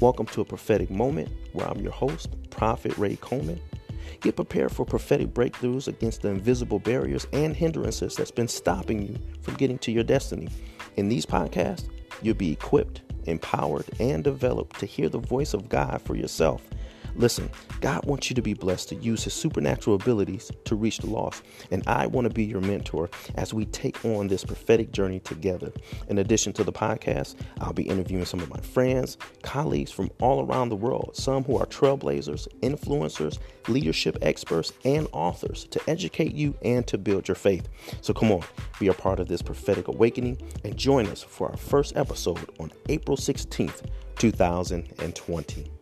Welcome to a prophetic moment where I'm your host, Prophet Ray Coleman. Get prepared for prophetic breakthroughs against the invisible barriers and hindrances that's been stopping you from getting to your destiny. In these podcasts, you'll be equipped, empowered, and developed to hear the voice of God for yourself Listen, God wants you to be blessed to use his supernatural abilities to reach the lost. And I want to be your mentor as we take on this prophetic journey together. In addition to the podcast, I'll be interviewing some of my friends, colleagues from all around the world, some who are trailblazers, influencers, leadership experts, and authors to educate you and to build your faith. So come on, be a part of this prophetic awakening and join us for our first episode on April 16th, 2020.